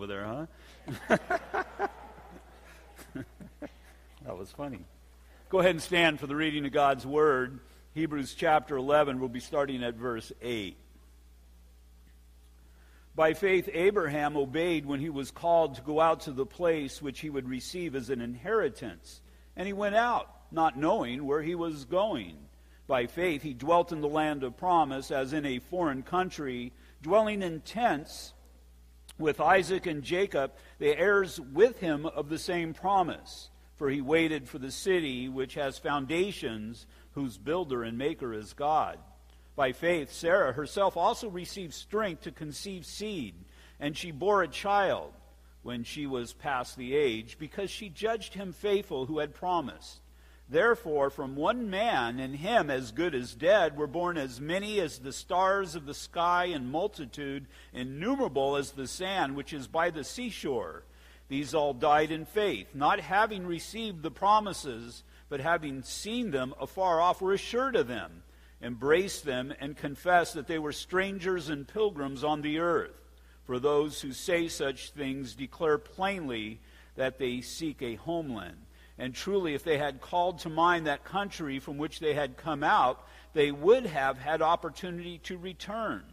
over there, huh? that was funny. Go ahead and stand for the reading of God's Word. Hebrews chapter 11, we'll be starting at verse 8. By faith, Abraham obeyed when he was called to go out to the place which he would receive as an inheritance. And he went out, not knowing where he was going. By faith, he dwelt in the land of promise, as in a foreign country, dwelling in tents with Isaac and Jacob, the heirs with him of the same promise. For he waited for the city which has foundations, whose builder and maker is God. By faith, Sarah herself also received strength to conceive seed, and she bore a child when she was past the age, because she judged him faithful who had promised. Therefore, from one man, and him as good as dead, were born as many as the stars of the sky, and multitude innumerable as the sand which is by the seashore. These all died in faith, not having received the promises, but having seen them afar off, were assured of them embraced them, and confessed that they were strangers and pilgrims on the earth. For those who say such things declare plainly that they seek a homeland. And truly, if they had called to mind that country from which they had come out, they would have had opportunity to return.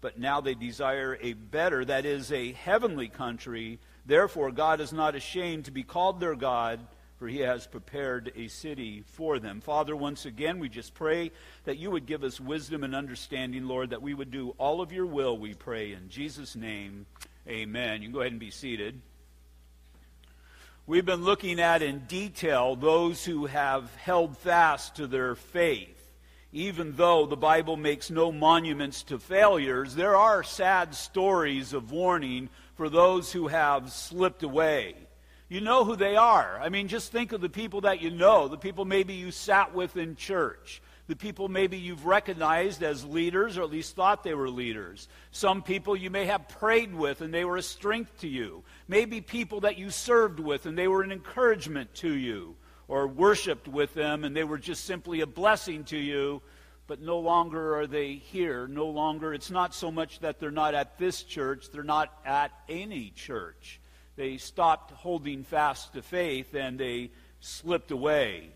But now they desire a better, that is, a heavenly country. Therefore, God is not ashamed to be called their God for he has prepared a city for them. Father, once again, we just pray that you would give us wisdom and understanding, Lord, that we would do all of your will, we pray. In Jesus' name, amen. You can go ahead and be seated. We've been looking at in detail those who have held fast to their faith. Even though the Bible makes no monuments to failures, there are sad stories of warning for those who have slipped away. You know who they are. I mean, just think of the people that you know, the people maybe you sat with in church, the people maybe you've recognized as leaders or at least thought they were leaders. Some people you may have prayed with and they were a strength to you. Maybe people that you served with and they were an encouragement to you, or worshiped with them and they were just simply a blessing to you but no longer are they here. No longer, it's not so much that they're not at this church, they're not at any church they stopped holding fast to faith and they slipped away.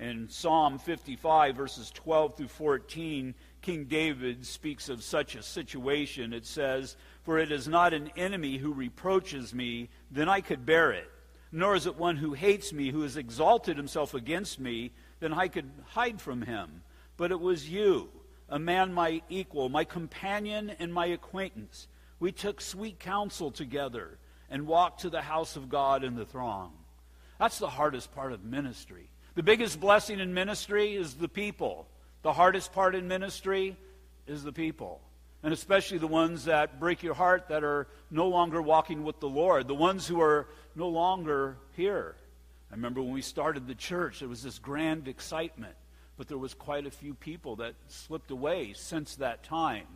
In Psalm 55, verses 12 through 14, King David speaks of such a situation. It says, For it is not an enemy who reproaches me, then I could bear it. Nor is it one who hates me, who has exalted himself against me, then I could hide from him. But it was you, a man my equal, my companion and my acquaintance. We took sweet counsel together and walked to the house of God in the throng. That's the hardest part of ministry. The biggest blessing in ministry is the people. The hardest part in ministry is the people. And especially the ones that break your heart that are no longer walking with the Lord, the ones who are no longer here. I remember when we started the church, there was this grand excitement, but there was quite a few people that slipped away since that time.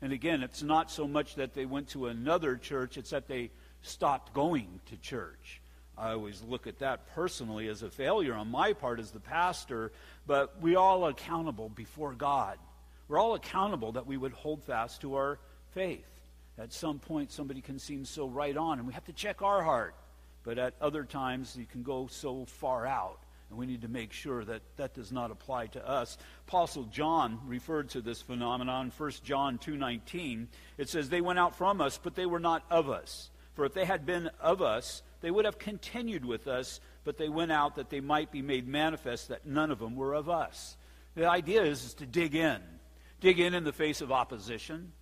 And again, it's not so much that they went to another church, it's that they stopped going to church. I always look at that personally as a failure on my part as the pastor, but we all accountable before God. We're all accountable that we would hold fast to our faith. At some point, somebody can seem so right on, and we have to check our heart. But at other times, you can go so far out, and we need to make sure that that does not apply to us. Apostle John referred to this phenomenon, 1 John 2.19. It says, They went out from us, but they were not of us. For if they had been of us, they would have continued with us, but they went out that they might be made manifest that none of them were of us. The idea is, is to dig in. Dig in in the face of opposition.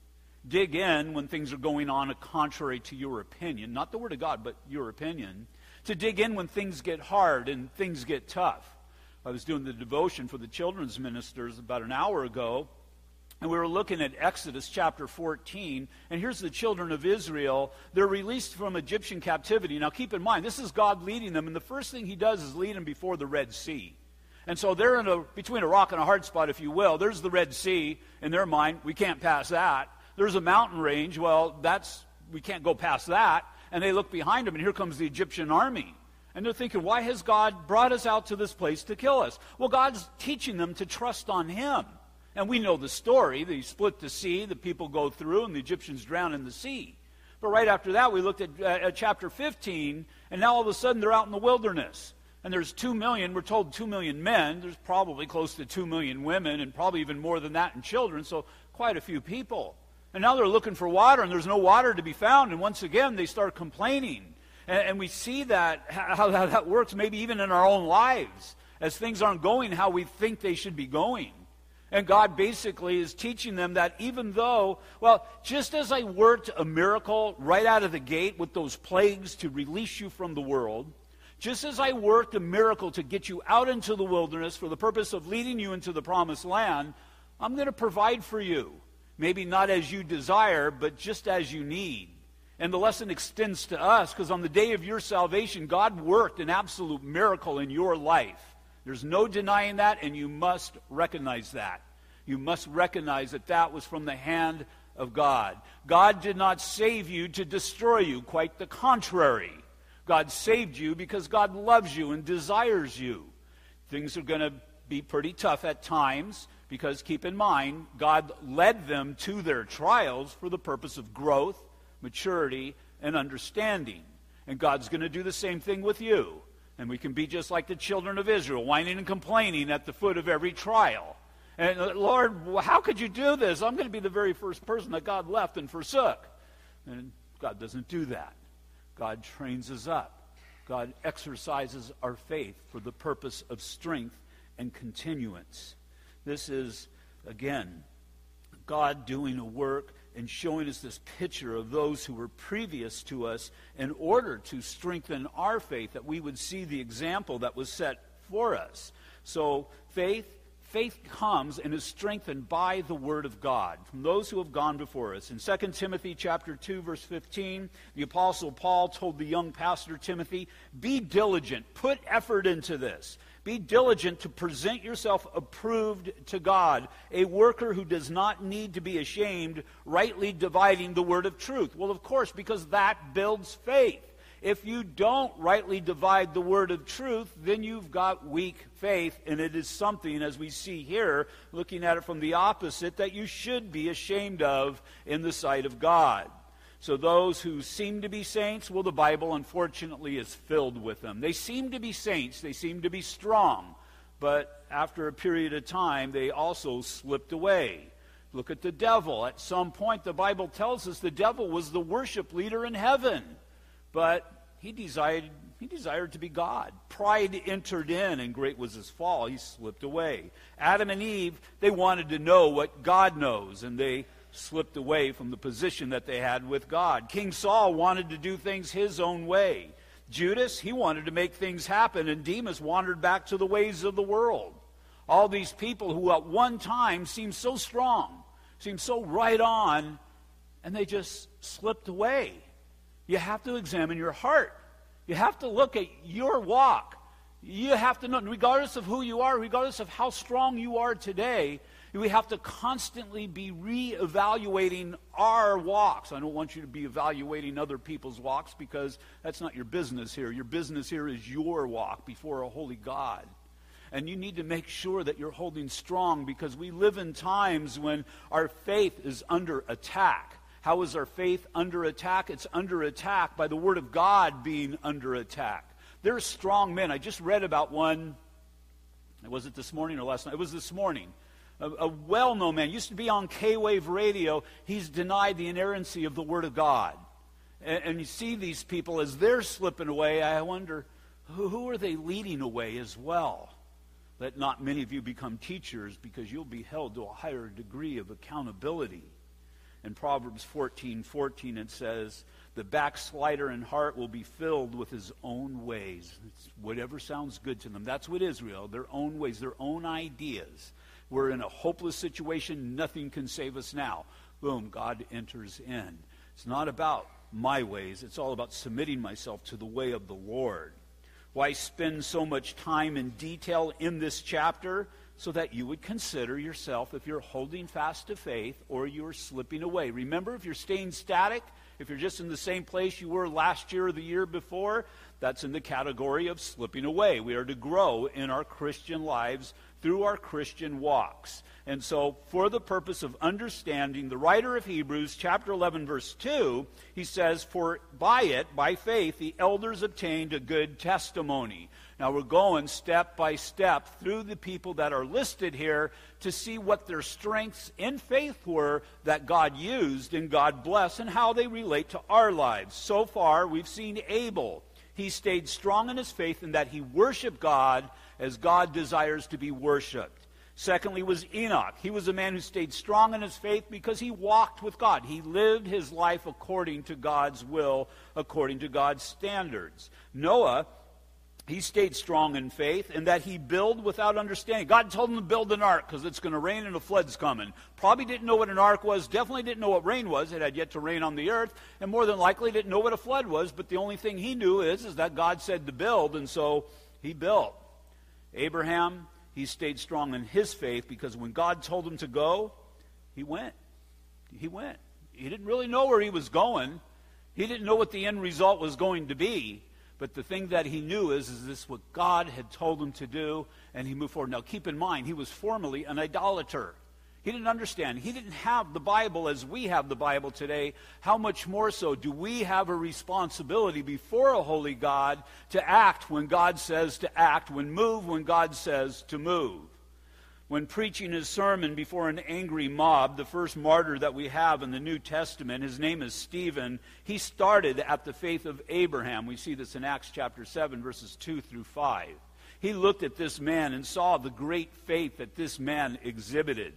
Dig in when things are going on contrary to your opinion. Not the Word of God, but your opinion. To dig in when things get hard and things get tough. I was doing the devotion for the children's ministers about an hour ago and we were looking at Exodus chapter 14. And here's the children of Israel. They're released from Egyptian captivity. Now keep in mind, this is God leading them. And the first thing he does is lead them before the Red Sea. And so they're in a, between a rock and a hard spot, if you will. There's the Red Sea in their mind. We can't pass that. There's a mountain range. Well, that's, we can't go past that. And they look behind them, and here comes the Egyptian army. And they're thinking, why has God brought us out to this place to kill us? Well, God's teaching them to trust on Him. And we know the story. They split the sea, the people go through, and the Egyptians drown in the sea. But right after that, we looked at, uh, at chapter 15, and now all of a sudden they're out in the wilderness. And there's 2 million, we're told 2 million men. There's probably close to 2 million women, and probably even more than that in children, so quite a few people. And now they're looking for water, and there's no water to be found. And once again, they start complaining. And, and we see that, how, how that works, maybe even in our own lives, as things aren't going how we think they should be going. And God basically is teaching them that even though, well, just as I worked a miracle right out of the gate with those plagues to release you from the world, just as I worked a miracle to get you out into the wilderness for the purpose of leading you into the promised land, I'm going to provide for you. Maybe not as you desire, but just as you need. And the lesson extends to us because on the day of your salvation, God worked an absolute miracle in your life. There's no denying that, and you must recognize that. You must recognize that that was from the hand of God. God did not save you to destroy you, quite the contrary. God saved you because God loves you and desires you. Things are going to be pretty tough at times because keep in mind, God led them to their trials for the purpose of growth, maturity, and understanding. And God's going to do the same thing with you. And we can be just like the children of Israel, whining and complaining at the foot of every trial. And uh, Lord, how could you do this? I'm going to be the very first person that God left and forsook. And God doesn't do that. God trains us up. God exercises our faith for the purpose of strength and continuance. This is, again, God doing a work and showing us this picture of those who were previous to us in order to strengthen our faith, that we would see the example that was set for us. So, faith. Faith comes and is strengthened by the word of God from those who have gone before us. In 2 Timothy chapter 2 verse 15, the apostle Paul told the young pastor Timothy, "Be diligent, put effort into this." Be diligent to present yourself approved to God, a worker who does not need to be ashamed, rightly dividing the word of truth. Well, of course, because that builds faith. If you don't rightly divide the word of truth, then you've got weak faith, and it is something, as we see here, looking at it from the opposite, that you should be ashamed of in the sight of God. So those who seem to be saints, well, the Bible unfortunately is filled with them. They seem to be saints, they seem to be strong, but after a period of time, they also slipped away. Look at the devil. At some point, the Bible tells us the devil was the worship leader in heaven, but he desired, he desired to be God. Pride entered in, and great was his fall. He slipped away. Adam and Eve, they wanted to know what God knows, and they slipped away from the position that they had with God. King Saul wanted to do things his own way. Judas, he wanted to make things happen, and Demas wandered back to the ways of the world. All these people who at one time seemed so strong, seemed so right on, and they just slipped away. You have to examine your heart. You have to look at your walk. You have to know, regardless of who you are, regardless of how strong you are today, we have to constantly be re-evaluating our walks. I don't want you to be evaluating other people's walks because that's not your business here. Your business here is your walk before a holy God. And you need to make sure that you're holding strong because we live in times when our faith is under attack. How is our faith under attack? It's under attack by the Word of God being under attack. There are strong men. I just read about one. Was it this morning or last night? It was this morning a, a well known man, used to be on K Wave radio. He's denied the inerrancy of the Word of God. And, and you see these people as they're slipping away. I wonder, who, who are they leading away as well? Let not many of you become teachers because you'll be held to a higher degree of accountability. In Proverbs 14 14, it says, The backslider in heart will be filled with his own ways. It's whatever sounds good to them. That's what Israel, their own ways, their own ideas. We're in a hopeless situation. Nothing can save us now. Boom, God enters in. It's not about my ways, it's all about submitting myself to the way of the Lord. Why spend so much time in detail in this chapter? So that you would consider yourself if you're holding fast to faith or you're slipping away. Remember, if you're staying static, if you're just in the same place you were last year or the year before, that's in the category of slipping away. We are to grow in our Christian lives through our Christian walks. And so, for the purpose of understanding, the writer of Hebrews, chapter 11, verse 2, he says, For by it, by faith, the elders obtained a good testimony. Now, we're going step by step through the people that are listed here to see what their strengths in faith were that God used and God blessed and how they relate to our lives. So far, we've seen Abel. He stayed strong in his faith in that he worshiped God as God desires to be worshiped. Secondly, was Enoch. He was a man who stayed strong in his faith because he walked with God. He lived his life according to God's will, according to God's standards. Noah, he stayed strong in faith in that he built without understanding. God told him to build an ark because it's going to rain and a flood's coming. Probably didn't know what an ark was, definitely didn't know what rain was. It had yet to rain on the earth, and more than likely didn't know what a flood was, but the only thing he knew is, is that God said to build, and so he built. Abraham, he stayed strong in his faith because when God told him to go, he went. He went. He didn't really know where he was going. He didn't know what the end result was going to be. But the thing that he knew is, is this what God had told him to do, and he moved forward. Now, keep in mind, he was formerly an idolater. He didn't understand. He didn't have the Bible as we have the Bible today. How much more so do we have a responsibility before a holy God to act when God says to act, when move when God says to move? When preaching his sermon before an angry mob, the first martyr that we have in the New Testament, his name is Stephen, he started at the faith of Abraham. We see this in Acts chapter 7, verses 2 through 5. He looked at this man and saw the great faith that this man exhibited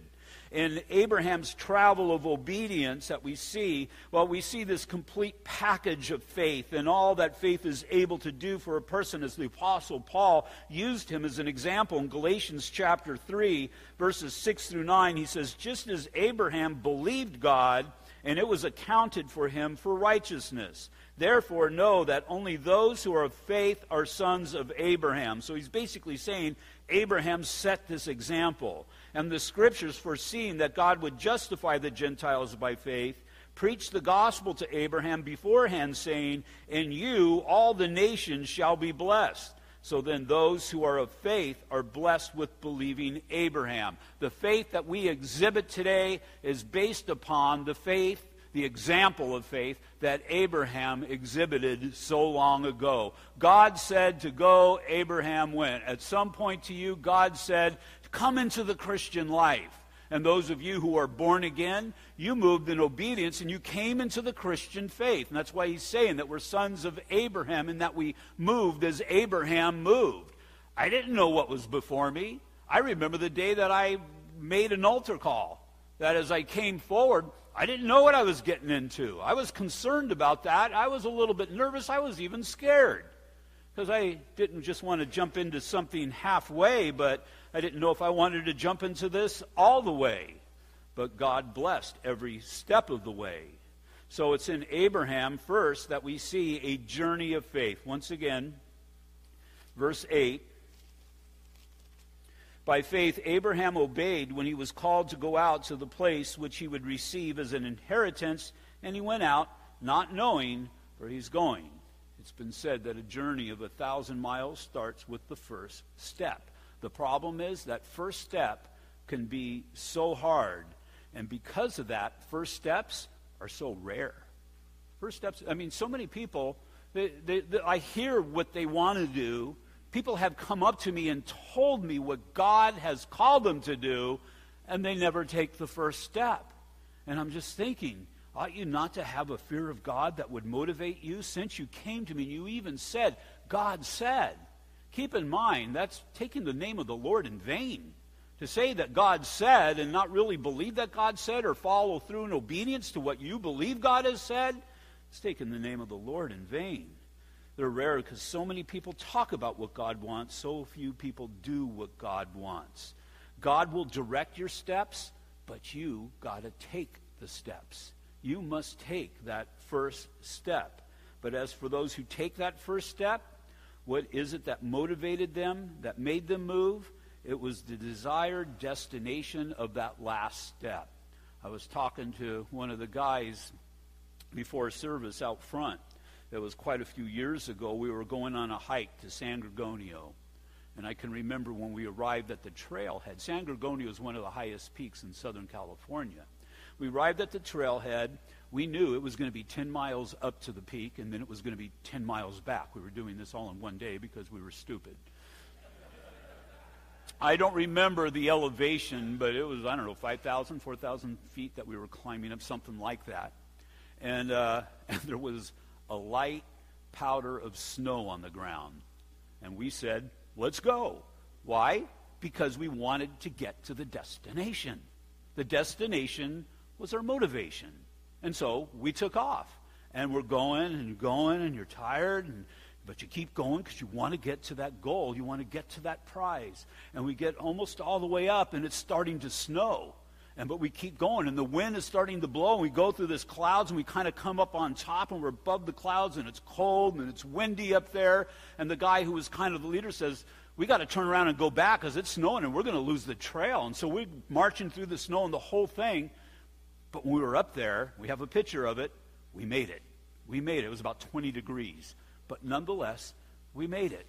in Abraham's travel of obedience that we see, well, we see this complete package of faith and all that faith is able to do for a person, as the Apostle Paul used him as an example in Galatians chapter 3, verses 6 through 9. He says, Just as Abraham believed God, and it was accounted for him for righteousness. Therefore, know that only those who are of faith are sons of Abraham. So he's basically saying Abraham set this example and the scriptures foreseeing that God would justify the Gentiles by faith, preached the gospel to Abraham beforehand, saying, In you all the nations shall be blessed. So then, those who are of faith are blessed with believing Abraham. The faith that we exhibit today is based upon the faith, the example of faith that Abraham exhibited so long ago. God said to go, Abraham went. At some point to you, God said Come into the Christian life. And those of you who are born again, you moved in obedience and you came into the Christian faith. And that's why he's saying that we're sons of Abraham and that we moved as Abraham moved. I didn't know what was before me. I remember the day that I made an altar call. That as I came forward, I didn't know what I was getting into. I was concerned about that. I was a little bit nervous. I was even scared because I didn't just want to jump into something halfway, but I didn't know if I wanted to jump into this all the way. But God blessed every step of the way. So it's in Abraham first that we see a journey of faith. Once again, verse 8. By faith, Abraham obeyed when he was called to go out to the place which he would receive as an inheritance, and he went out, not knowing where he's going. It's been said that a journey of a thousand miles starts with the first step. The problem is that first step can be so hard, and because of that, first steps are so rare. First steps, I mean, so many people, they, they, they, I hear what they want to do. People have come up to me and told me what God has called them to do, and they never take the first step. And I'm just thinking, Ought you not to have a fear of God that would motivate you? Since you came to me, and you even said, God said. Keep in mind, that's taking the name of the Lord in vain. To say that God said and not really believe that God said or follow through in obedience to what you believe God has said, it's taking the name of the Lord in vain. They're rare because so many people talk about what God wants, so few people do what God wants. God will direct your steps, but you got to take the steps you must take that first step. But as for those who take that first step, what is it that motivated them, that made them move? It was the desired destination of that last step. I was talking to one of the guys before service out front. It was quite a few years ago. We were going on a hike to San Gorgonio. And I can remember when we arrived at the trailhead. San Gorgonio is one of the highest peaks in Southern California. We arrived at the trailhead. We knew it was going to be 10 miles up to the peak, and then it was going to be 10 miles back. We were doing this all in one day because we were stupid. I don't remember the elevation, but it was, I don't know, 5,000, 4,000 feet that we were climbing up, something like that. And, uh, and there was a light powder of snow on the ground. And we said, let's go. Why? Because we wanted to get to the destination. The destination was our motivation. And so we took off. And we're going and going, and you're tired, and, but you keep going because you want to get to that goal. You want to get to that prize. And we get almost all the way up, and it's starting to snow. And but we keep going, and the wind is starting to blow, and we go through this clouds, and we kind of come up on top, and we're above the clouds, and it's cold, and it's windy up there. And the guy who was kind of the leader says, we got to turn around and go back because it's snowing, and we're going to lose the trail. And so we're marching through the snow and the whole thing. But when we were up there, we have a picture of it, we made it. We made it. It was about 20 degrees. But nonetheless, we made it.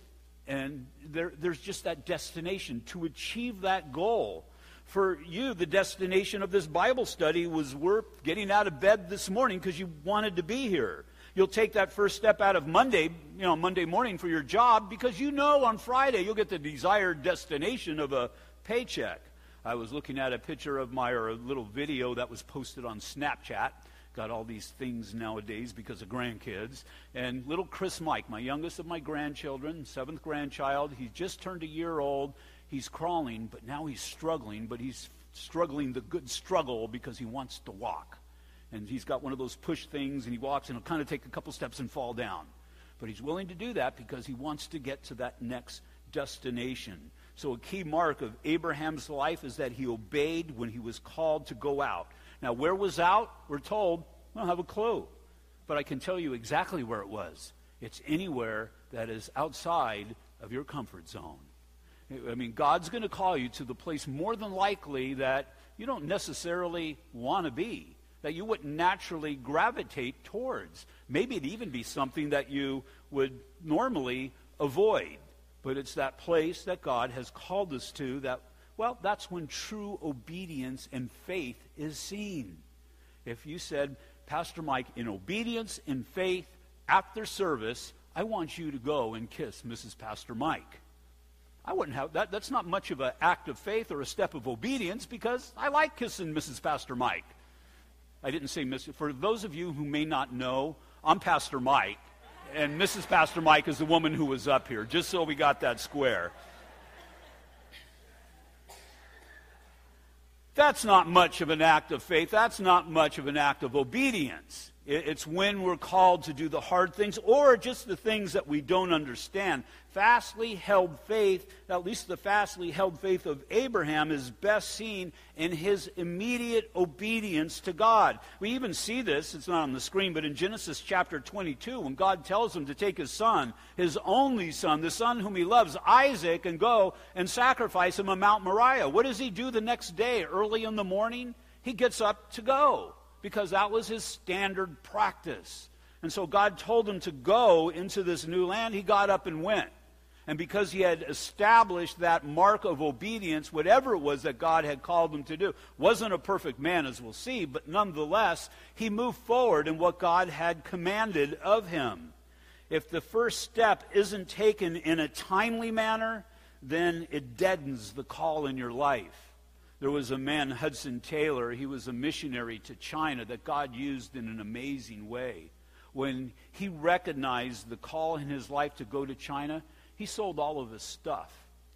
And there, there's just that destination to achieve that goal for you, the destination of this Bible study was worth getting out of bed this morning because you wanted to be here. You'll take that first step out of Monday, you know, Monday morning for your job because you know on Friday you'll get the desired destination of a paycheck. I was looking at a picture of my, or a little video that was posted on Snapchat. Got all these things nowadays because of grandkids. And little Chris Mike, my youngest of my grandchildren, seventh grandchild, he just turned a year old he's crawling, but now he's struggling, but he's struggling the good struggle because he wants to walk. And he's got one of those push things, and he walks, and he'll kind of take a couple steps and fall down. But he's willing to do that because he wants to get to that next destination. So, a key mark of Abraham's life is that he obeyed when he was called to go out. Now, where was out? We're told, I don't have a clue. But I can tell you exactly where it was. It's anywhere that is outside of your comfort zone. I mean, God's going to call you to the place more than likely that you don't necessarily want to be, that you wouldn't naturally gravitate towards. Maybe it'd even be something that you would normally avoid. But it's that place that God has called us to that, well, that's when true obedience and faith is seen. If you said, Pastor Mike, in obedience and faith after service, I want you to go and kiss Mrs. Pastor Mike. I wouldn't have that. That's not much of an act of faith or a step of obedience because I like kissing Mrs. Pastor Mike. I didn't say Mrs. For those of you who may not know, I'm Pastor Mike, and Mrs. Pastor Mike is the woman who was up here, just so we got that square. That's not much of an act of faith. That's not much of an act of obedience. It's when we're called to do the hard things or just the things that we don't understand. Fastly held faith, at least the fastly held faith of Abraham, is best seen in his immediate obedience to God. We even see this, it's not on the screen, but in Genesis chapter 22, when God tells him to take his son, his only son, the son whom he loves, Isaac, and go and sacrifice him on Mount Moriah. What does he do the next day, early in the morning? He gets up to go because that was his standard practice. And so God told him to go into this new land. He got up and went. And because he had established that mark of obedience, whatever it was that God had called him to do, wasn't a perfect man, as we'll see, but nonetheless, he moved forward in what God had commanded of him. If the first step isn't taken in a timely manner, then it deadens the call in your life. There was a man, Hudson Taylor, he was a missionary to China that God used in an amazing way. When he recognized the call in his life to go to China, he sold all of his stuff.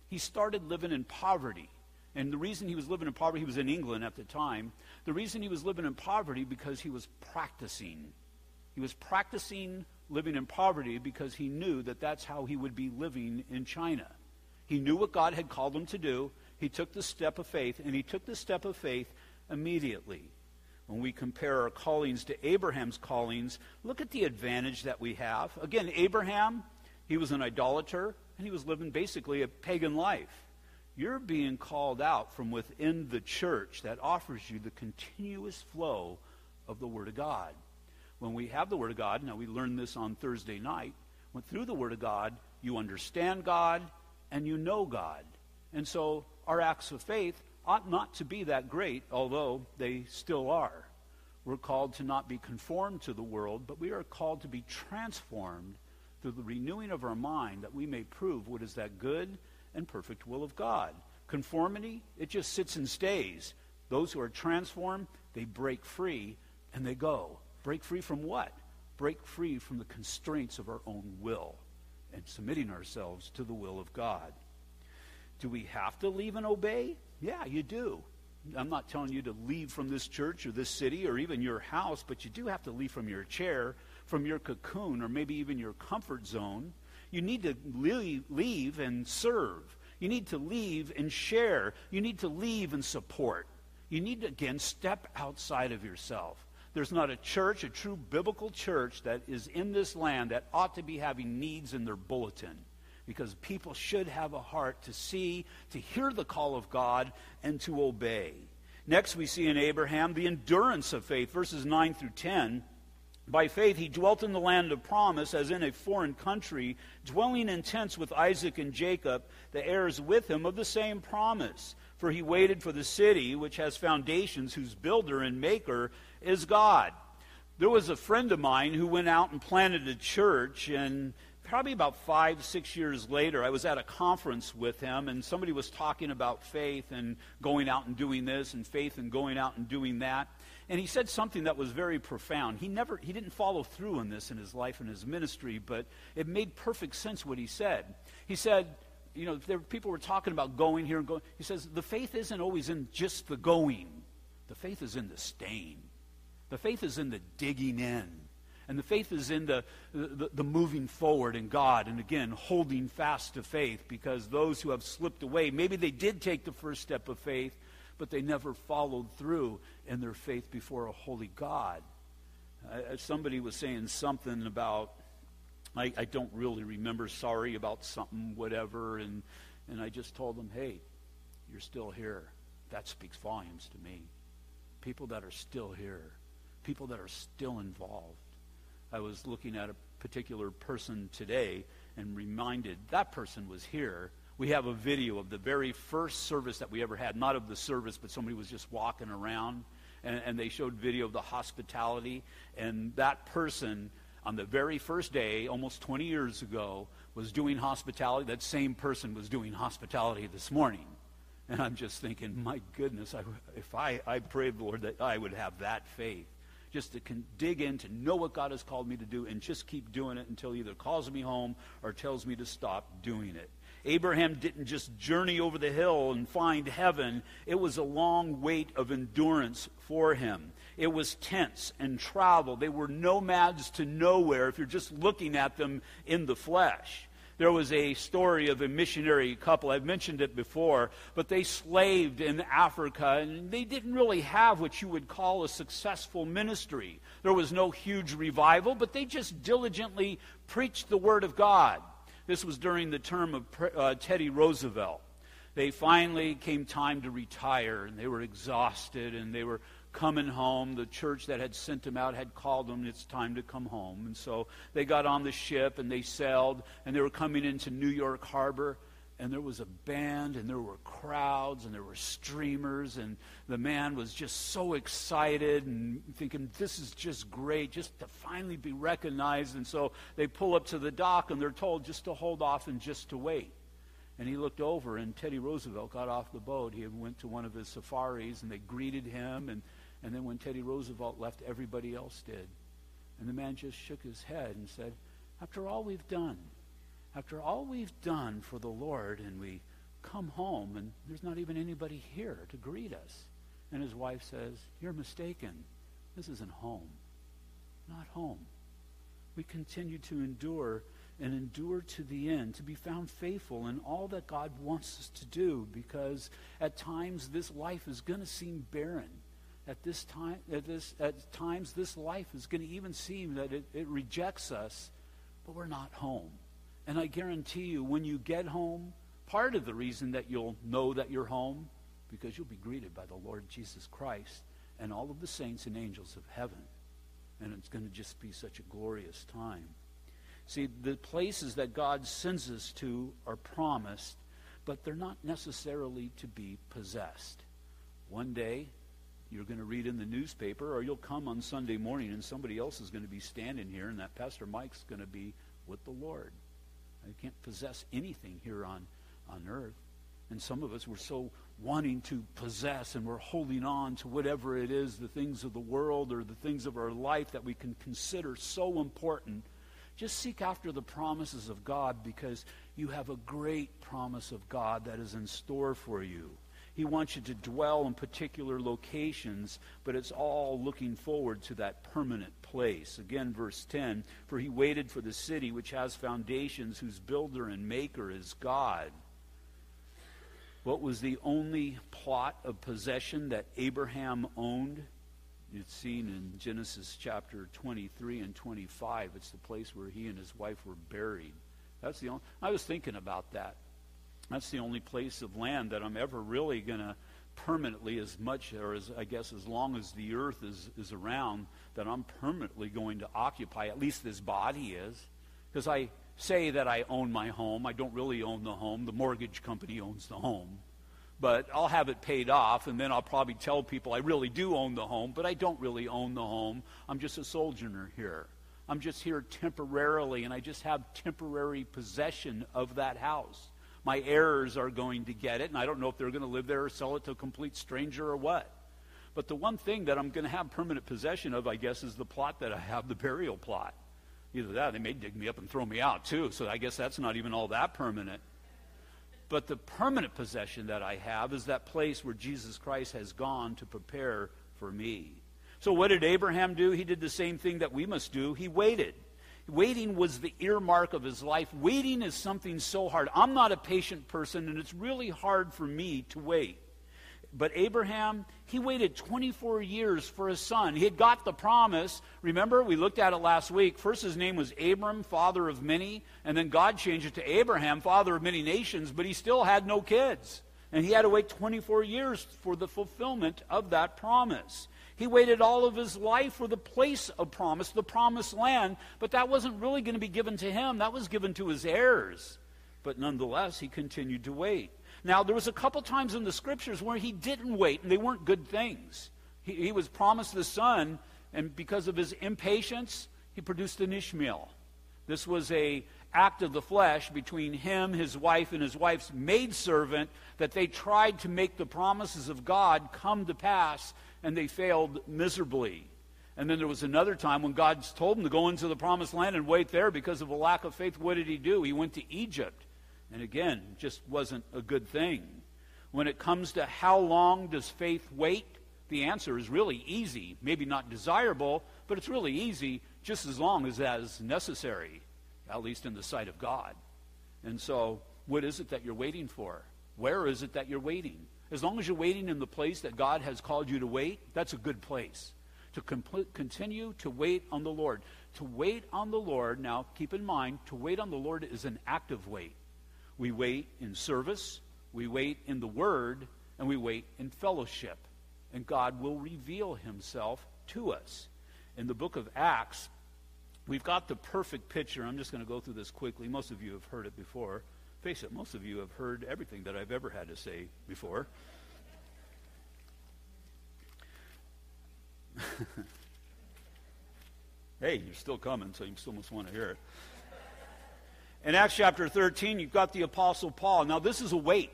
He started living in poverty. And the reason he was living in poverty, he was in England at the time. The reason he was living in poverty because he was practicing. He was practicing living in poverty because he knew that that's how he would be living in China. He knew what God had called him to do, he took the step of faith, and he took the step of faith immediately. When we compare our callings to Abraham's callings, look at the advantage that we have. Again, Abraham, he was an idolater, and he was living basically a pagan life. You're being called out from within the church that offers you the continuous flow of the Word of God. When we have the Word of God, now we learned this on Thursday night, when through the Word of God, you understand God, and you know God. And so our acts of faith ought not to be that great, although they still are. We're called to not be conformed to the world, but we are called to be transformed through the renewing of our mind that we may prove what is that good and perfect will of God. Conformity, it just sits and stays. Those who are transformed, they break free and they go. Break free from what? Break free from the constraints of our own will and submitting ourselves to the will of God. Do we have to leave and obey? Yeah, you do. I'm not telling you to leave from this church or this city or even your house, but you do have to leave from your chair, from your cocoon, or maybe even your comfort zone. You need to leave, and serve. You need to leave and share. You need to leave and support. You need to, again, step outside of yourself. There's not a church, a true biblical church, that is in this land that ought to be having needs in their bulletin because people should have a heart to see, to hear the call of God, and to obey. Next, we see in Abraham the endurance of faith, verses 9 through 10. By faith, he dwelt in the land of promise, as in a foreign country, dwelling in tents with Isaac and Jacob, the heirs with him of the same promise. For he waited for the city which has foundations, whose builder and maker is God. There was a friend of mine who went out and planted a church, and probably about five, six years later, I was at a conference with him, and somebody was talking about faith and going out and doing this, and faith and going out and doing that. And he said something that was very profound. He never, he didn't follow through on this in his life and his ministry, but it made perfect sense what he said. He said, you know, there, people were talking about going here and going. He says, the faith isn't always in just the going. The faith is in the staying. The faith is in the digging in. And the faith is in the, the, the, moving forward in God and again holding fast to faith because those who have slipped away, maybe they did take the first step of faith, but they never followed through in their faith before a holy God. Uh, somebody was saying something about, I, I don't really remember, sorry about something, whatever, and, and I just told them, hey, you're still here. That speaks volumes to me. People that are still here, people that are still involved I was looking at a particular person today and reminded that person was here. We have a video of the very first service that we ever had, not of the service, but somebody was just walking around, and, and they showed video of the hospitality. And that person, on the very first day, almost 20 years ago, was doing hospitality. That same person was doing hospitality this morning. And I'm just thinking, my goodness, I, if I, I prayed, Lord, that I would have that faith just to can dig in, to know what God has called me to do, and just keep doing it until he either calls me home or tells me to stop doing it. Abraham didn't just journey over the hill and find heaven, it was a long wait of endurance for him. It was tents and travel. They were nomads to nowhere if you're just looking at them in the flesh there was a story of a missionary couple. I've mentioned it before, but they slaved in Africa, and they didn't really have what you would call a successful ministry. There was no huge revival, but they just diligently preached the Word of God. This was during the term of uh, Teddy Roosevelt. They finally came time to retire, and they were exhausted, and they were coming home. The church that had sent them out had called them, it's time to come home. And so they got on the ship and they sailed, and they were coming into New York Harbor. And there was a band, and there were crowds, and there were streamers, and the man was just so excited and thinking, This is just great, just to finally be recognized. And so they pull up to the dock, and they're told just to hold off and just to wait. And he looked over, and Teddy Roosevelt got off the boat. He went to one of his safaris, and they greeted him, and and then when Teddy Roosevelt left, everybody else did. And the man just shook his head and said, After all we've done, after all we've done for the Lord, and we come home, and there's not even anybody here to greet us. And his wife says, You're mistaken. This isn't home. Not home. We continue to endure and endure to the end, to be found faithful in all that God wants us to do, because at times this life is going to seem barren at this time, at, this, at times, this life is going to even seem that it, it rejects us, but we're not home. And I guarantee you, when you get home, part of the reason that you'll know that you're home, because you'll be greeted by the Lord Jesus Christ and all of the saints and angels of heaven. And it's going to just be such a glorious time. See, the places that God sends us to are promised, but they're not necessarily to be possessed. One day, you're going to read in the newspaper, or you'll come on Sunday morning and somebody else is going to be standing here, and that Pastor Mike's going to be with the Lord. You can't possess anything here on, on earth. And some of us, we're so wanting to possess and we're holding on to whatever it is, the things of the world or the things of our life that we can consider so important. Just seek after the promises of God because you have a great promise of God that is in store for you. He wants you to dwell in particular locations, but it's all looking forward to that permanent place. Again, verse 10 For he waited for the city which has foundations, whose builder and maker is God. What was the only plot of possession that Abraham owned? It's seen in Genesis chapter 23 and 25. It's the place where he and his wife were buried. That's the only. I was thinking about that. That's the only place of land that I'm ever really going to permanently, as much or as I guess as long as the earth is, is around, that I'm permanently going to occupy. At least this body is, because I say that I own my home. I don't really own the home. The mortgage company owns the home. But I'll have it paid off, and then I'll probably tell people I really do own the home, but I don't really own the home. I'm just a sojourner here. I'm just here temporarily, and I just have temporary possession of that house. My heirs are going to get it, and I don't know if they're going to live there or sell it to a complete stranger or what. But the one thing that I'm going to have permanent possession of, I guess, is the plot that I have, the burial plot. Either that, they may dig me up and throw me out too, so I guess that's not even all that permanent. But the permanent possession that I have is that place where Jesus Christ has gone to prepare for me. So, what did Abraham do? He did the same thing that we must do. He waited. Waiting was the earmark of his life. Waiting is something so hard. I'm not a patient person, and it's really hard for me to wait. But Abraham, he waited 24 years for his son. He had got the promise. Remember, we looked at it last week. First, his name was Abram, father of many, and then God changed it to Abraham, father of many nations, but he still had no kids. And he had to wait 24 years for the fulfillment of that promise. He waited all of his life for the place of promise, the promised land, but that wasn't really going to be given to him. That was given to his heirs. But nonetheless, he continued to wait. Now, there was a couple times in the scriptures where he didn't wait, and they weren't good things. He, he was promised the son, and because of his impatience, he produced an Ishmael. This was a act of the flesh between him, his wife, and his wife's maidservant that they tried to make the promises of God come to pass, and they failed miserably. And then there was another time when God told them to go into the promised land and wait there because of a lack of faith. What did he do? He went to Egypt. And again, just wasn't a good thing. When it comes to how long does faith wait, the answer is really easy. Maybe not desirable, but it's really easy just as long as that is necessary, at least in the sight of God. And so, what is it that you're waiting for? Where is it that you're waiting? As long as you're waiting in the place that God has called you to wait, that's a good place. To complete, continue to wait on the Lord. To wait on the Lord, now keep in mind, to wait on the Lord is an active wait. We wait in service, we wait in the Word, and we wait in fellowship. And God will reveal Himself to us. In the book of Acts, we've got the perfect picture. I'm just going to go through this quickly. Most of you have heard it before. Face it, most of you have heard everything that I've ever had to say before. hey, you're still coming, so you still must want to hear it. In Acts chapter 13, you've got the Apostle Paul. Now, this is a wait,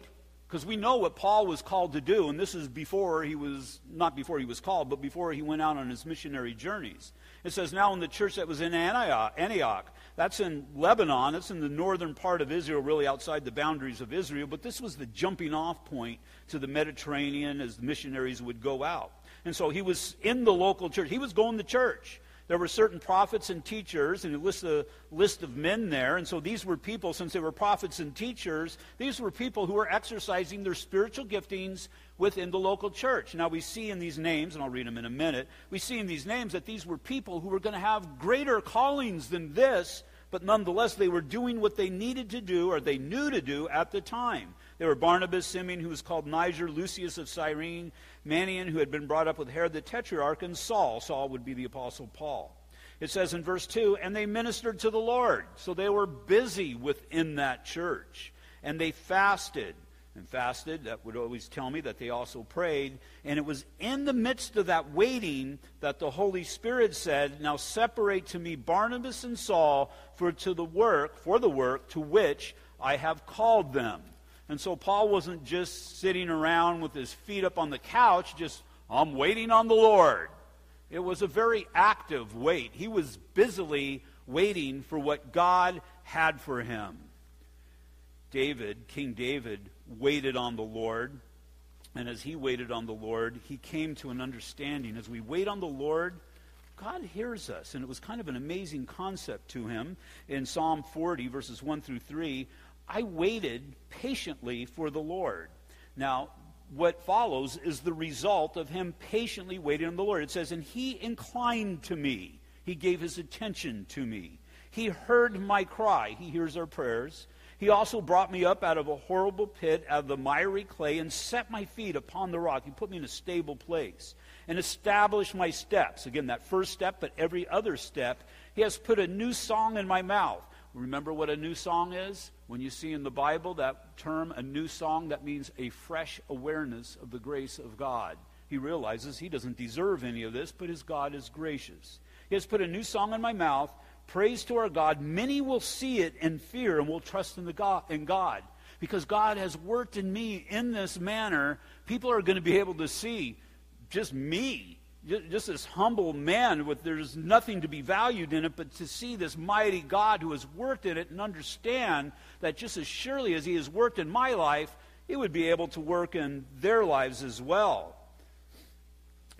because we know what Paul was called to do, and this is before he was, not before he was called, but before he went out on his missionary journeys. It says, Now in the church that was in Antioch, that's in Lebanon, it's in the northern part of Israel, really outside the boundaries of Israel, but this was the jumping off point to the Mediterranean as the missionaries would go out. And so he was in the local church, he was going to church there were certain prophets and teachers, and he lists a list of men there. And so these were people, since they were prophets and teachers, these were people who were exercising their spiritual giftings within the local church. Now we see in these names, and I'll read them in a minute, we see in these names that these were people who were going to have greater callings than this, but nonetheless they were doing what they needed to do or they knew to do at the time. They were Barnabas, Simeon, who was called Niger, Lucius of Cyrene, Manaen, who had been brought up with Herod the Tetrarch, and Saul. Saul would be the Apostle Paul. It says in verse 2 and they ministered to the Lord. So they were busy within that church. And they fasted and fasted. That would always tell me that they also prayed. And it was in the midst of that waiting that the Holy Spirit said, Now separate to me Barnabas and Saul for to the work, for the work to which I have called them. And so Paul wasn't just sitting around with his feet up on the couch, just, I'm waiting on the Lord. It was a very active wait. He was busily waiting for what God had for him. David, King David, waited on the Lord. And as he waited on the Lord, he came to an understanding. As we wait on the Lord, God hears us. And it was kind of an amazing concept to him. In Psalm 40, verses 1 through 3, I waited patiently for the Lord. Now, what follows is the result of him patiently waiting on the Lord. It says, And he inclined to me, he gave his attention to me. He heard my cry. He hears our prayers. He also brought me up out of a horrible pit, out of the miry clay, and set my feet upon the rock. He put me in a stable place and established my steps. Again, that first step, but every other step. He has put a new song in my mouth. Remember what a new song is? When you see in the Bible that term, a new song, that means a fresh awareness of the grace of God. He realizes he doesn't deserve any of this, but his God is gracious. He has put a new song in my mouth Praise to our God. Many will see it and fear and will trust in, the God, in God. Because God has worked in me in this manner, people are going to be able to see just me, just this humble man with there's nothing to be valued in it, but to see this mighty God who has worked in it and understand that just as surely as he has worked in my life, he would be able to work in their lives as well.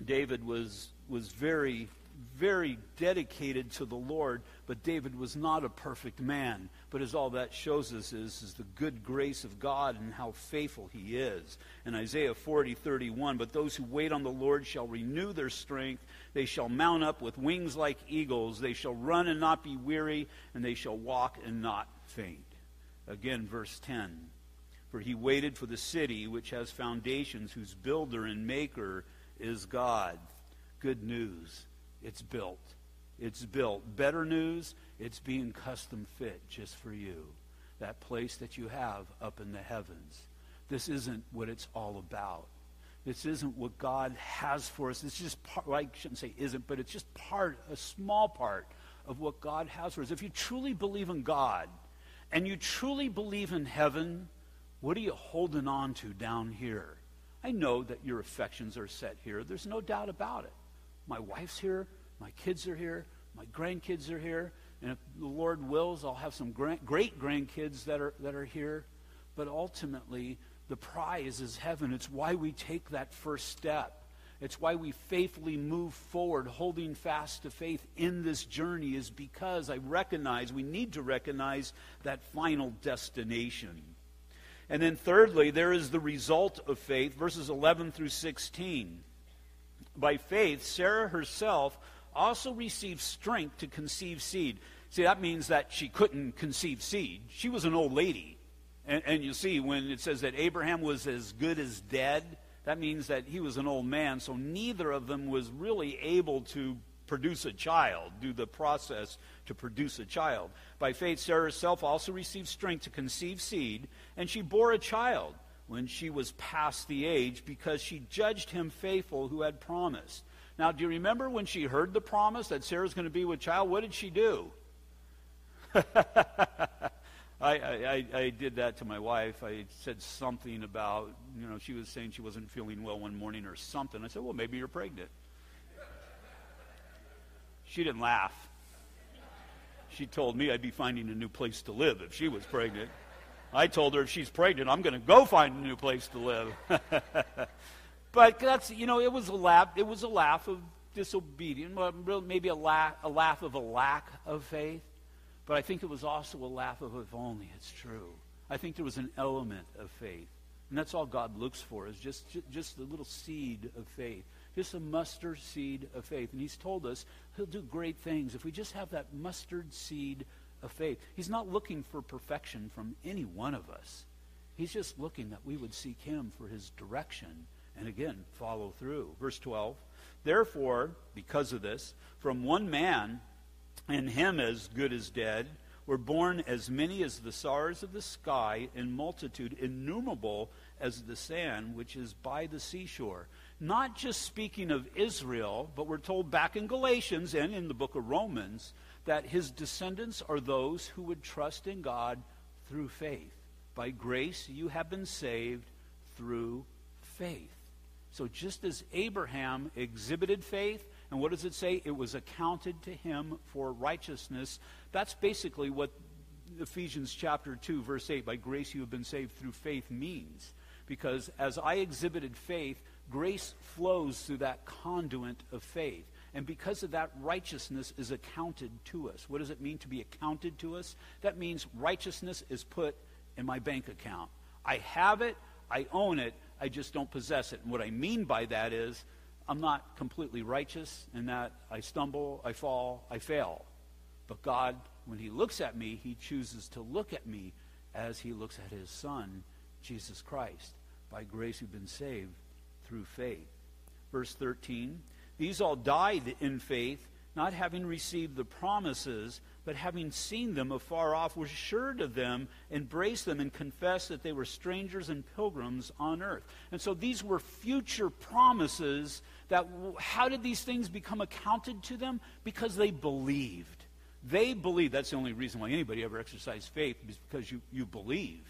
David was, was very very dedicated to the Lord, but David was not a perfect man. But as all that shows us is, is the good grace of God and how faithful he is. In Isaiah 40, 31, but those who wait on the Lord shall renew their strength. They shall mount up with wings like eagles. They shall run and not be weary, and they shall walk and not faint. Again, verse 10. For he waited for the city which has foundations, whose builder and maker is God. Good news it's built. It's built. Better news, it's being custom fit just for you. That place that you have up in the heavens. This isn't what it's all about. This isn't what God has for us. It's just part, well, I shouldn't say isn't, but it's just part, a small part of what God has for us. If you truly believe in God and you truly believe in heaven, what are you holding on to down here? I know that your affections are set here. There's no doubt about it. My wife's here. My kids are here. My grandkids are here. And if the Lord wills, I'll have some great grandkids that are, that are here. But ultimately, the prize is heaven. It's why we take that first step. It's why we faithfully move forward, holding fast to faith in this journey, is because I recognize, we need to recognize that final destination. And then, thirdly, there is the result of faith, verses 11 through 16. By faith, Sarah herself also received strength to conceive seed. See, that means that she couldn't conceive seed. She was an old lady. And, and, you see, when it says that Abraham was as good as dead, that means that he was an old man. So neither of them was really able to produce a child, do the process to produce a child. By faith, Sarah herself also received strength to conceive seed, and she bore a child when she was past the age because she judged him faithful who had promised. Now, do you remember when she heard the promise that Sarah's going to be with child? What did she do? I, I, I did that to my wife. I said something about, you know, she was saying she wasn't feeling well one morning or something. I said, well, maybe you're pregnant. She didn't laugh. She told me I'd be finding a new place to live if she was pregnant. I told her if she's pregnant, I'm going to go find a new place to live. But that's, you know, it was a laugh, it was a laugh of disobedience, maybe a laugh, a laugh of a lack of faith. But I think it was also a laugh of if only it's true. I think there was an element of faith. And that's all God looks for is just, just, a little seed of faith. Just a mustard seed of faith. And he's told us he'll do great things if we just have that mustard seed of faith. He's not looking for perfection from any one of us. He's just looking that we would seek him for his direction and again follow through. Verse 12 Therefore, because of this, from one man and him as good as dead, were born as many as the stars of the sky in multitude, innumerable as the sand which is by the seashore. Not just speaking of Israel, but we're told back in Galatians and in the book of Romans that his descendants are those who would trust in God through faith. By grace you have been saved through faith. So just as Abraham exhibited faith, and what does it say? It was accounted to him for righteousness. That's basically what Ephesians chapter 2, verse 8, by grace you have been saved through faith means. Because as I exhibited faith, grace flows through that conduit of faith. And because of that, righteousness is accounted to us. What does it mean to be accounted to us? That means righteousness is put in my bank account. I have it, I own it, I just don't possess it. And what I mean by that is I'm not completely righteous in that I stumble, I fall, I fail. But God, when He looks at me, He chooses to look at me as He looks at His Son, Jesus Christ. By grace you've been saved through faith. Verse 13 These all died in faith, not having received the promises, but having seen them afar off, were assured of them, embraced them, and confessed that they were strangers and pilgrims on earth. And so these were future promises that how did these things become accounted to them? Because they believed. They believed. That's the only reason why anybody ever exercised faith, is because you, you believe.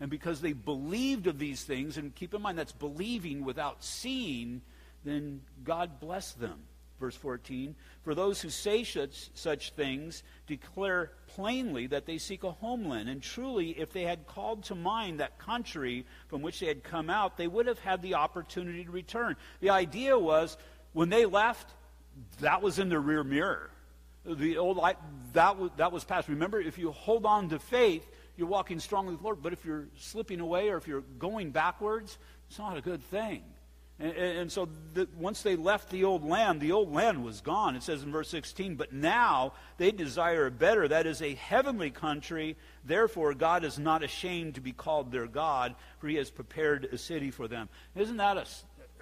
And because they believed of these things, and keep in mind that's believing without seeing, then God blessed them. Verse 14 For those who say such, such things declare plainly that they seek a homeland. And truly, if they had called to mind that country from which they had come out, they would have had the opportunity to return. The idea was when they left, that was in the rear mirror. The old light, that that was past. Remember, if you hold on to faith, you're walking strongly with the Lord. But if you're slipping away or if you're going backwards, it's not a good thing. And, and so the, once they left the old land, the old land was gone. It says in verse 16, but now they desire a better, that is a heavenly country. Therefore, God is not ashamed to be called their God, for he has prepared a city for them. Isn't that a,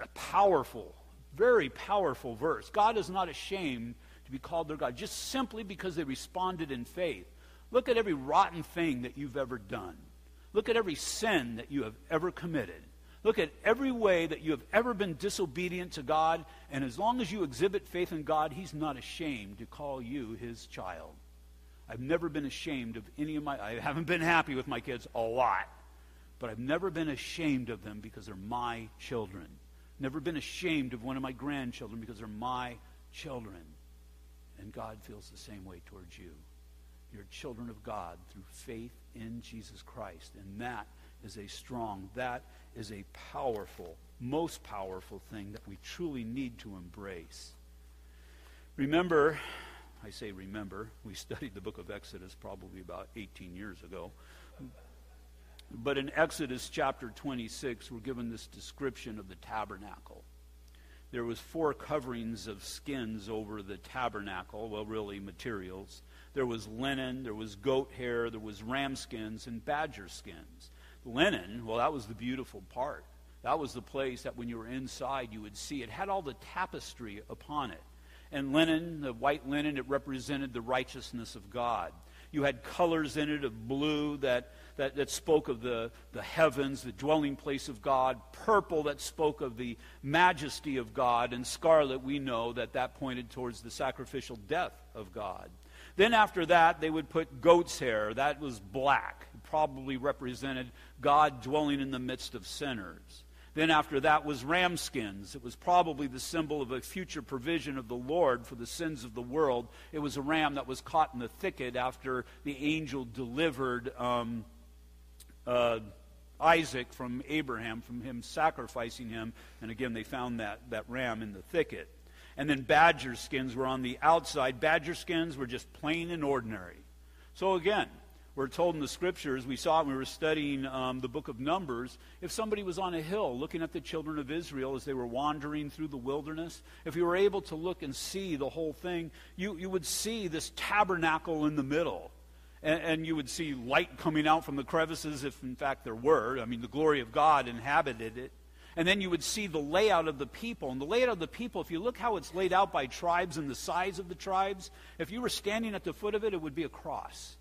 a powerful, very powerful verse? God is not ashamed to be called their God, just simply because they responded in faith. Look at every rotten thing that you've ever done. Look at every sin that you have ever committed. Look at every way that you have ever been disobedient to God, and as long as you exhibit faith in God, He's not ashamed to call you His child. I've never been ashamed of any of my, I haven't been happy with my kids a lot, but I've never been ashamed of them because they're my children. Never been ashamed of one of my grandchildren because they're my children. And God feels the same way towards you. You're children of God through faith in Jesus Christ, and that is a strong, that is a powerful, most powerful thing that we truly need to embrace. Remember, I say remember, we studied the book of Exodus probably about 18 years ago. But in Exodus chapter 26, we're given this description of the tabernacle. There was four coverings of skins over the tabernacle, well, really materials. There was linen, there was goat hair, there was ram skins, and badger skins linen, well, that was the beautiful part. That was the place that when you were inside, you would see. It had all the tapestry upon it. And linen, the white linen, it represented the righteousness of God. You had colors in it of blue that, that, that spoke of the, the heavens, the dwelling place of God. Purple that spoke of the majesty of God. And scarlet, we know that that pointed towards the sacrificial death of God. Then after that, they would put goat's hair. That was black. Probably represented God dwelling in the midst of sinners. Then after that was ram skins. It was probably the symbol of a future provision of the Lord for the sins of the world. It was a ram that was caught in the thicket after the angel delivered um, uh, Isaac from Abraham, from him sacrificing him. And again, they found that, that ram in the thicket. And then badger skins were on the outside. Badger skins were just plain and ordinary. So again, we're told in the scriptures, we saw when we were studying um, the book of Numbers, if somebody was on a hill looking at the children of Israel as they were wandering through the wilderness, if you were able to look and see the whole thing, you, you would see this tabernacle in the middle. And, and you would see light coming out from the crevices, if in fact there were. I mean, the glory of God inhabited it. And then you would see the layout of the people. And the layout of the people, if you look how it's laid out by tribes and the size of the tribes, if you were standing at the foot of it, it would be a cross.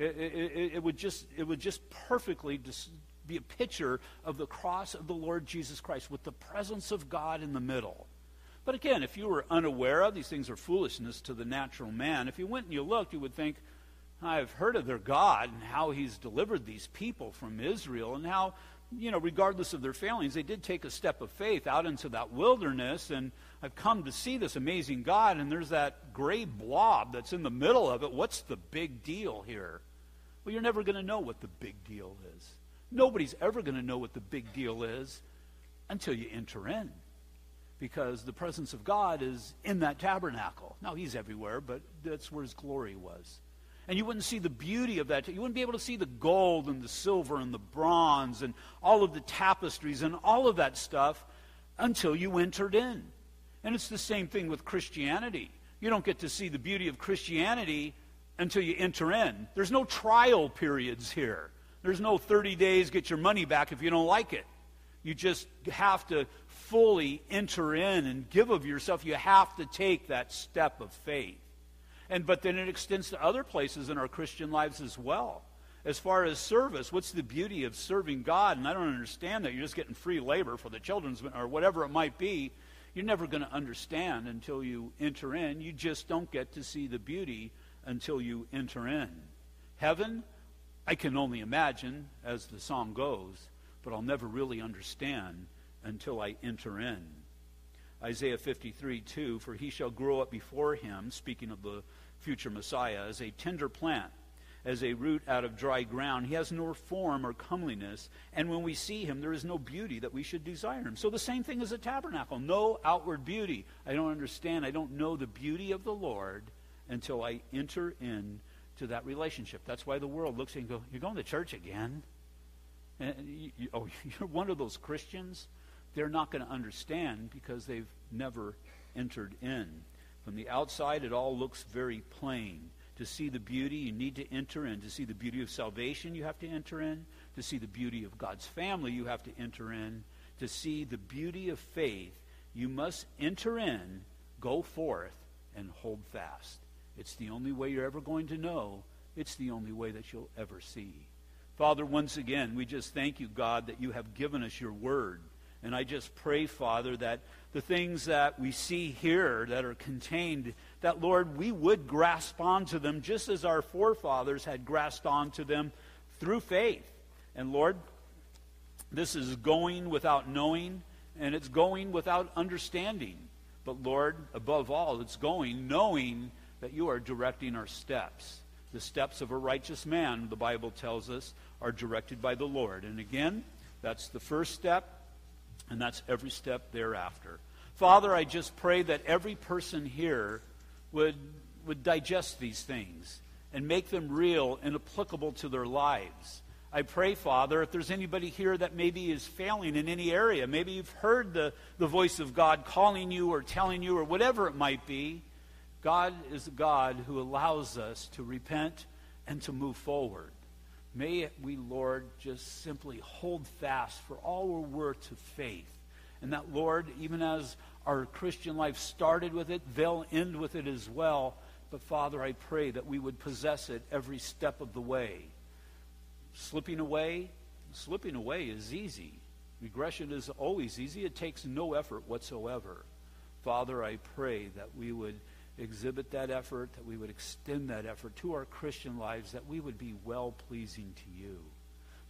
It, it, it would, just, it would just perfectly dis- be a picture of the cross of the Lord Jesus Christ with the presence of God in the middle. But again, if you were unaware of these things are foolishness to the natural man, if you went and you looked, you would think, I've heard of their God and how he's delivered these people from Israel and how you know, regardless of their failings, they did take a step of faith out into that wilderness. And I've come to see this amazing God, and there's that gray blob that's in the middle of it. What's the big deal here? Well, you're never going to know what the big deal is. Nobody's ever going to know what the big deal is until you enter in. Because the presence of God is in that tabernacle. Now, He's everywhere, but that's where His glory was and you wouldn't see the beauty of that. You wouldn't be able to see the gold and the silver and the bronze and all of the tapestries and all of that stuff until you entered in. And it's the same thing with Christianity. You don't get to see the beauty of Christianity until you enter in. There's no trial periods here. There's no 30 days, get your money back if you don't like it. You just have to fully enter in and give of yourself. You have to take that step of faith. And but then it extends to other places in our Christian lives as well. As far as service, what's the beauty of serving God? And I don't understand that. You're just getting free labor for the children's or whatever it might be. You're never going to understand until you enter in. You just don't get to see the beauty until you enter in. Heaven, I can only imagine as the song goes, but I'll never really understand until I enter in. Isaiah 53 2, for he shall grow up before him, speaking of the future Messiah, as a tender plant, as a root out of dry ground. He has no form or comeliness, and when we see him, there is no beauty that we should desire him. So the same thing as a tabernacle no outward beauty. I don't understand. I don't know the beauty of the Lord until I enter in to that relationship. That's why the world looks and goes, You're going to church again? And you, you, oh, you're one of those Christians? They're not going to understand because they've never entered in. From the outside, it all looks very plain. To see the beauty, you need to enter in. To see the beauty of salvation, you have to enter in. To see the beauty of God's family, you have to enter in. To see the beauty of faith, you must enter in, go forth, and hold fast. It's the only way you're ever going to know. It's the only way that you'll ever see. Father, once again, we just thank you, God, that you have given us your word. And I just pray, Father, that the things that we see here that are contained, that, Lord, we would grasp onto them just as our forefathers had grasped onto them through faith. And, Lord, this is going without knowing, and it's going without understanding. But, Lord, above all, it's going knowing that you are directing our steps. The steps of a righteous man, the Bible tells us, are directed by the Lord. And again, that's the first step. And that's every step thereafter. Father, I just pray that every person here would, would digest these things and make them real and applicable to their lives. I pray, Father, if there's anybody here that maybe is failing in any area, maybe you've heard the, the voice of God calling you or telling you or whatever it might be, God is a God who allows us to repent and to move forward. May we, Lord, just simply hold fast for all we're worth to faith. And that, Lord, even as our Christian life started with it, they'll end with it as well. But, Father, I pray that we would possess it every step of the way. Slipping away, slipping away is easy. Regression is always easy. It takes no effort whatsoever. Father, I pray that we would exhibit that effort, that we would extend that effort to our Christian lives, that we would be well pleasing to you.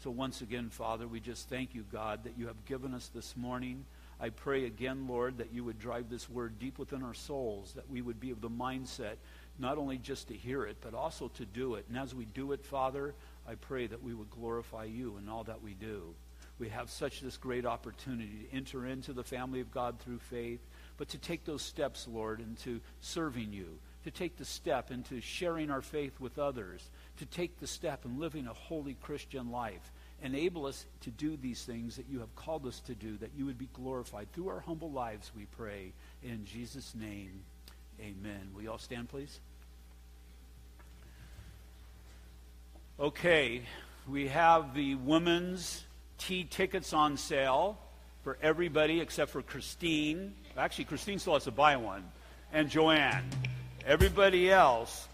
So, once again, Father, we just thank you, God, that you have given us this morning. I pray again, Lord, that you would drive this word deep within our souls, that we would be of the mindset not only just to hear it, but also to do it. And as we do it, Father, I pray that we would glorify you in all that we do. We have such this great opportunity to enter into the family of God through faith but to take those steps, Lord, into serving you, to take the step into sharing our faith with others, to take the step in living a holy Christian life. Enable us to do these things that you have called us to do, that you would be glorified. Through our humble lives, we pray. In Jesus' name, amen. Will you all stand, please? Okay, we have the women's tea tickets on sale. for everybody except for Christine. Actually, Christine still has to buy one, and Joanne. Everybody else